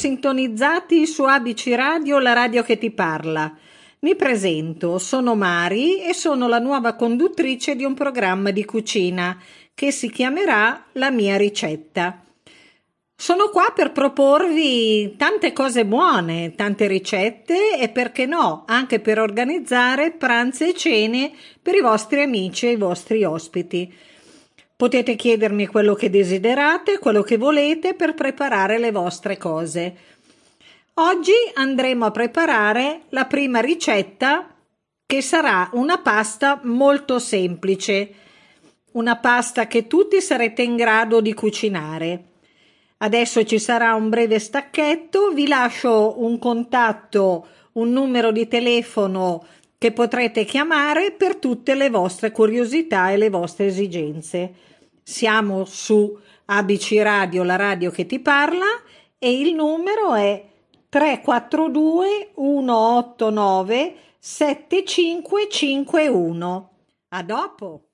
sintonizzati su ABC Radio, la radio che ti parla. Mi presento, sono Mari e sono la nuova conduttrice di un programma di cucina che si chiamerà La mia ricetta. Sono qua per proporvi tante cose buone, tante ricette e perché no, anche per organizzare pranzi e cene per i vostri amici e i vostri ospiti. Potete chiedermi quello che desiderate, quello che volete per preparare le vostre cose. Oggi andremo a preparare la prima ricetta che sarà una pasta molto semplice, una pasta che tutti sarete in grado di cucinare. Adesso ci sarà un breve stacchetto, vi lascio un contatto, un numero di telefono che potrete chiamare per tutte le vostre curiosità e le vostre esigenze. Siamo su ABC Radio, la radio che ti parla, e il numero è 342 189 7551. A dopo!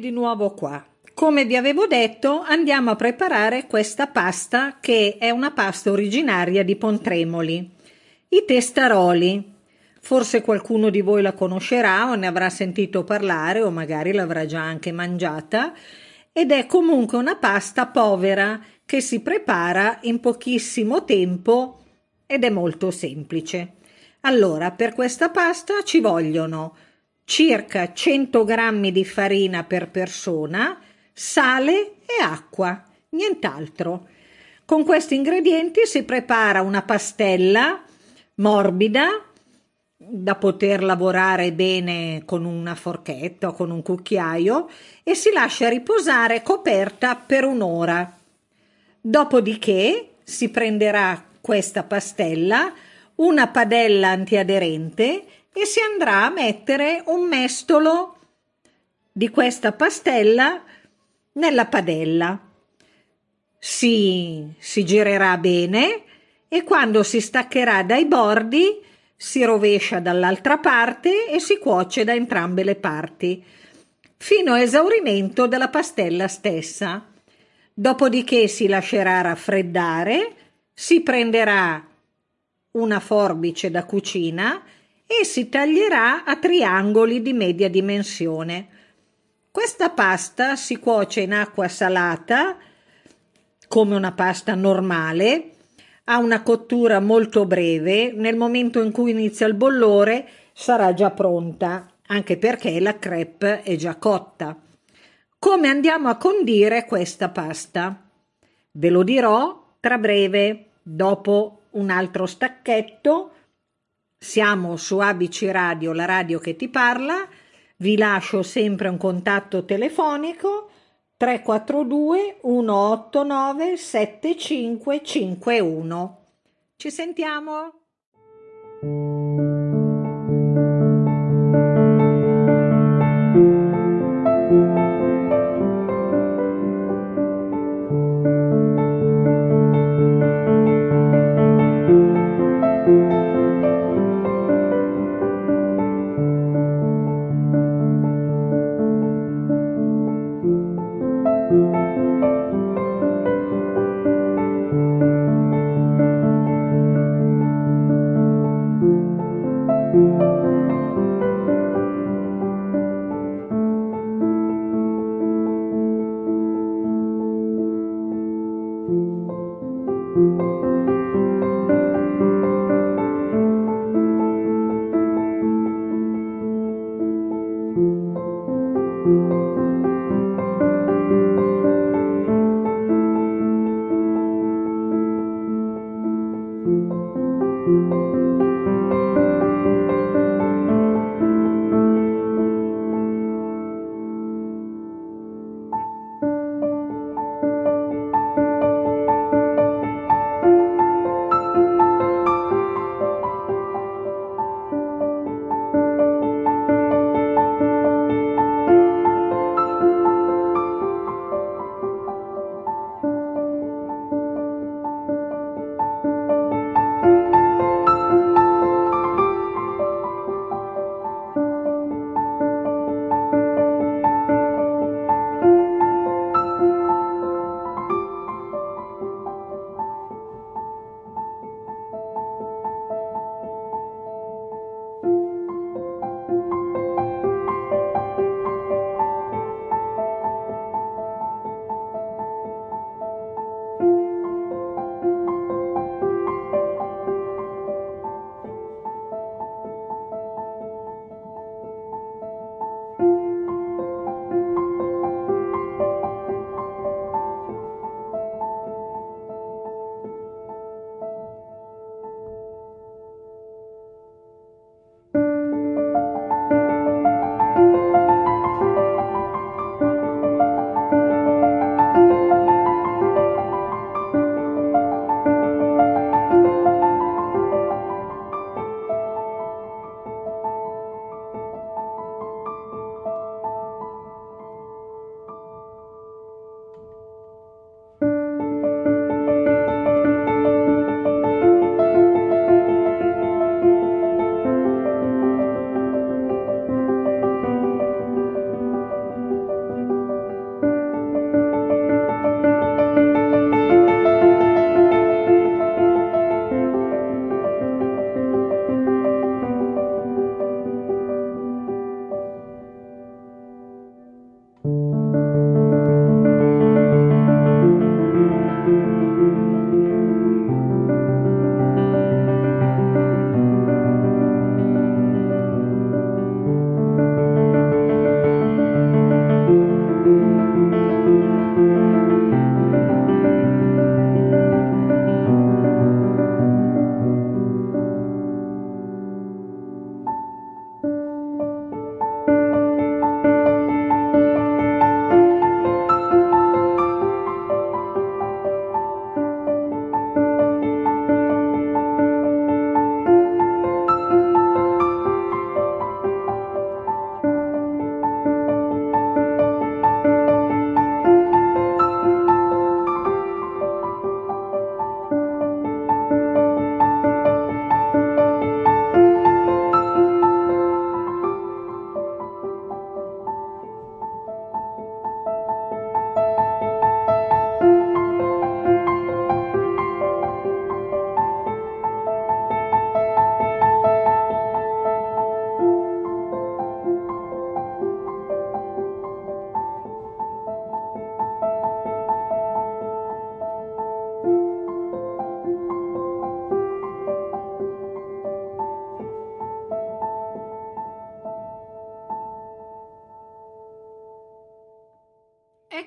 Di nuovo qua. Come vi avevo detto, andiamo a preparare questa pasta che è una pasta originaria di Pontremoli. I testaroli. Forse qualcuno di voi la conoscerà o ne avrà sentito parlare o magari l'avrà già anche mangiata ed è comunque una pasta povera che si prepara in pochissimo tempo ed è molto semplice. Allora, per questa pasta ci vogliono circa 100 g di farina per persona, sale e acqua, nient'altro. Con questi ingredienti si prepara una pastella morbida da poter lavorare bene con una forchetta o con un cucchiaio e si lascia riposare coperta per un'ora. Dopodiché si prenderà questa pastella, una padella antiaderente e si andrà a mettere un mestolo di questa pastella nella padella. Si, si girerà bene e quando si staccherà dai bordi si rovescia dall'altra parte e si cuoce da entrambe le parti, fino a esaurimento della pastella stessa. Dopodiché si lascerà raffreddare, si prenderà una forbice da cucina e si taglierà a triangoli di media dimensione. Questa pasta si cuoce in acqua salata come una pasta normale, ha una cottura molto breve, nel momento in cui inizia il bollore sarà già pronta, anche perché la crepe è già cotta. Come andiamo a condire questa pasta? Ve lo dirò tra breve, dopo un altro stacchetto. Siamo su ABC Radio, la radio che ti parla. Vi lascio sempre un contatto telefonico 342 189 7551. Ci sentiamo! thank you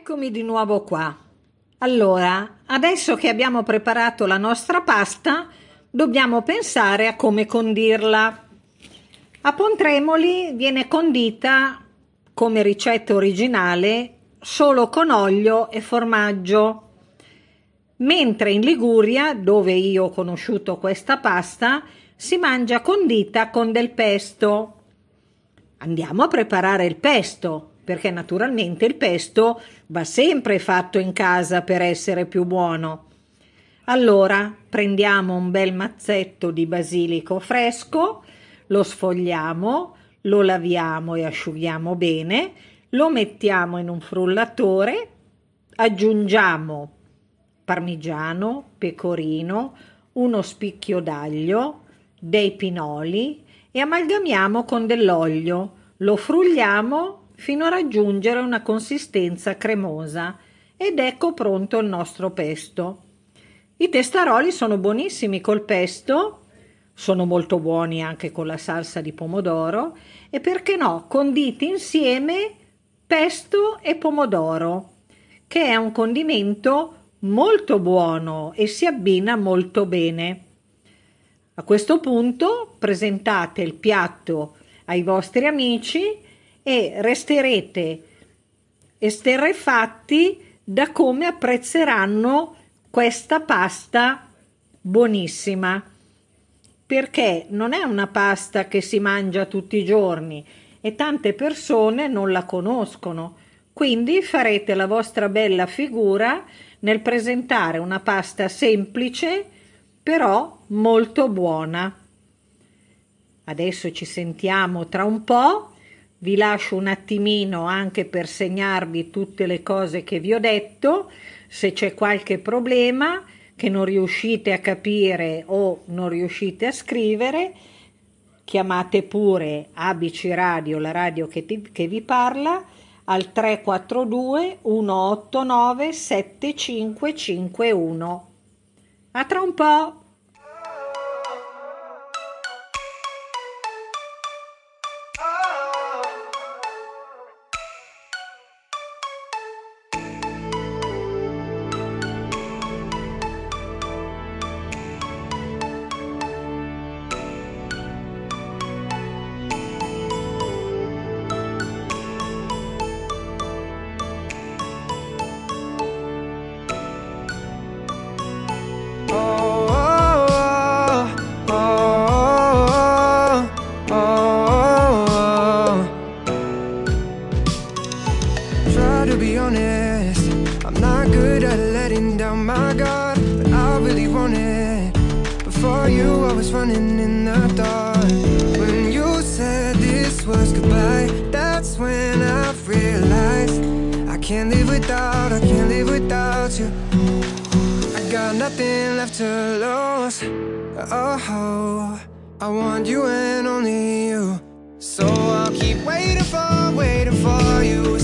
eccomi di nuovo qua. Allora, adesso che abbiamo preparato la nostra pasta, dobbiamo pensare a come condirla. A Pontremoli viene condita come ricetta originale solo con olio e formaggio, mentre in Liguria, dove io ho conosciuto questa pasta, si mangia condita con del pesto. Andiamo a preparare il pesto perché naturalmente il pesto va sempre fatto in casa per essere più buono. Allora prendiamo un bel mazzetto di basilico fresco, lo sfogliamo, lo laviamo e asciughiamo bene, lo mettiamo in un frullatore, aggiungiamo parmigiano, pecorino, uno spicchio d'aglio, dei pinoli e amalgamiamo con dell'olio, lo frulliamo fino a raggiungere una consistenza cremosa ed ecco pronto il nostro pesto. I testaroli sono buonissimi col pesto, sono molto buoni anche con la salsa di pomodoro e perché no, conditi insieme pesto e pomodoro, che è un condimento molto buono e si abbina molto bene. A questo punto presentate il piatto ai vostri amici e resterete esterrefatti da come apprezzeranno questa pasta buonissima. Perché non è una pasta che si mangia tutti i giorni e tante persone non la conoscono. Quindi farete la vostra bella figura nel presentare una pasta semplice però molto buona. Adesso ci sentiamo tra un po' vi lascio un attimino anche per segnarvi tutte le cose che vi ho detto, se c'è qualche problema che non riuscite a capire o non riuscite a scrivere, chiamate pure ABC Radio, la radio che, ti, che vi parla, al 342 189 7551. A tra un po'! be honest. I'm not good at letting down my guard But I really want it. Before you, I was running in the dark. When you said this was goodbye That's when I realized I can't live without, I can't live without you. I got nothing left to lose. Oh, I want you and only you. So I'll keep waiting for, waiting for you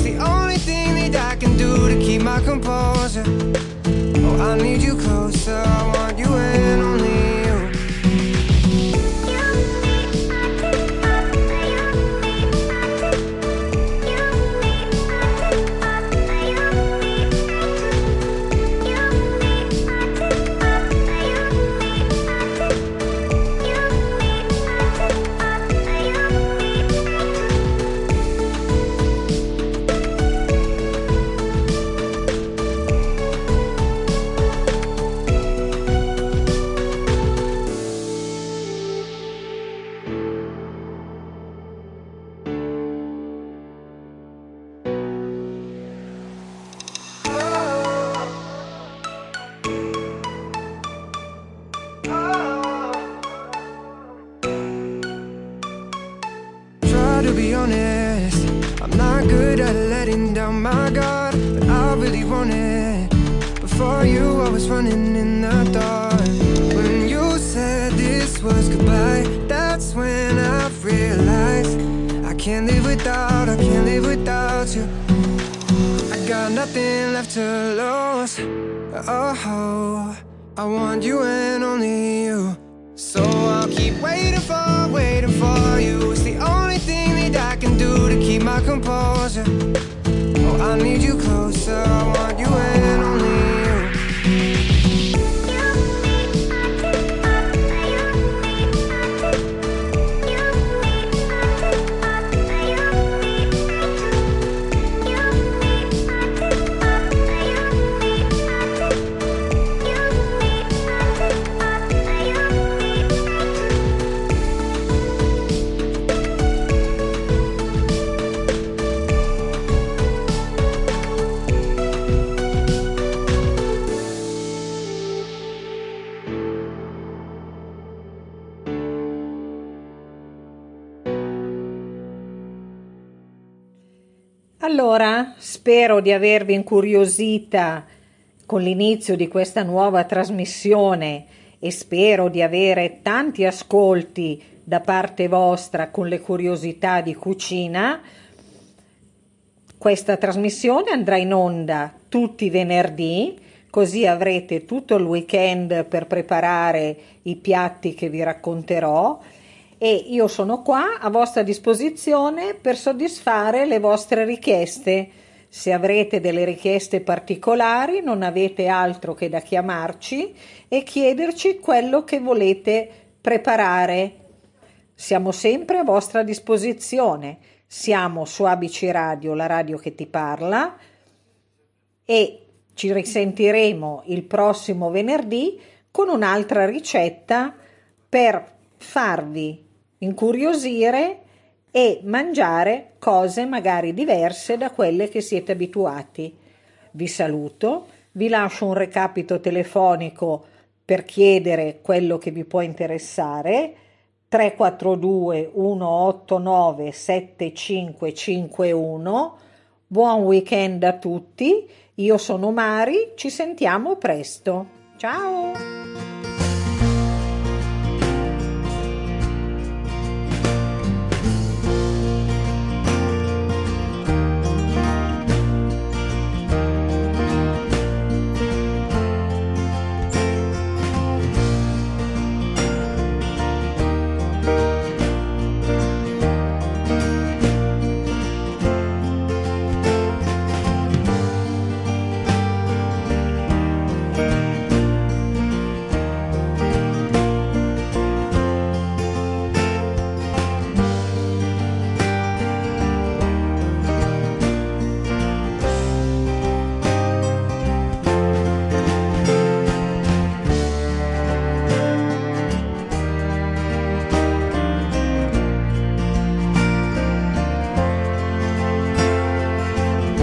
composure. Oh, I need you closer, I want you can't live without, I can't live without you. I got nothing left to lose. Oh, I want you and only you. So I'll keep waiting for, waiting for you. It's the only thing that I can do to keep my composure. Oh, I need you closer, I want you and Allora, spero di avervi incuriosita con l'inizio di questa nuova trasmissione e spero di avere tanti ascolti da parte vostra con le curiosità di cucina. Questa trasmissione andrà in onda tutti i venerdì, così avrete tutto il weekend per preparare i piatti che vi racconterò e io sono qua a vostra disposizione per soddisfare le vostre richieste. Se avrete delle richieste particolari non avete altro che da chiamarci e chiederci quello che volete preparare. Siamo sempre a vostra disposizione. Siamo su ABC Radio, la radio che ti parla e ci risentiremo il prossimo venerdì con un'altra ricetta per farvi incuriosire e mangiare cose magari diverse da quelle che siete abituati. Vi saluto, vi lascio un recapito telefonico per chiedere quello che vi può interessare 342 189 7551 Buon weekend a tutti, io sono Mari, ci sentiamo presto. Ciao!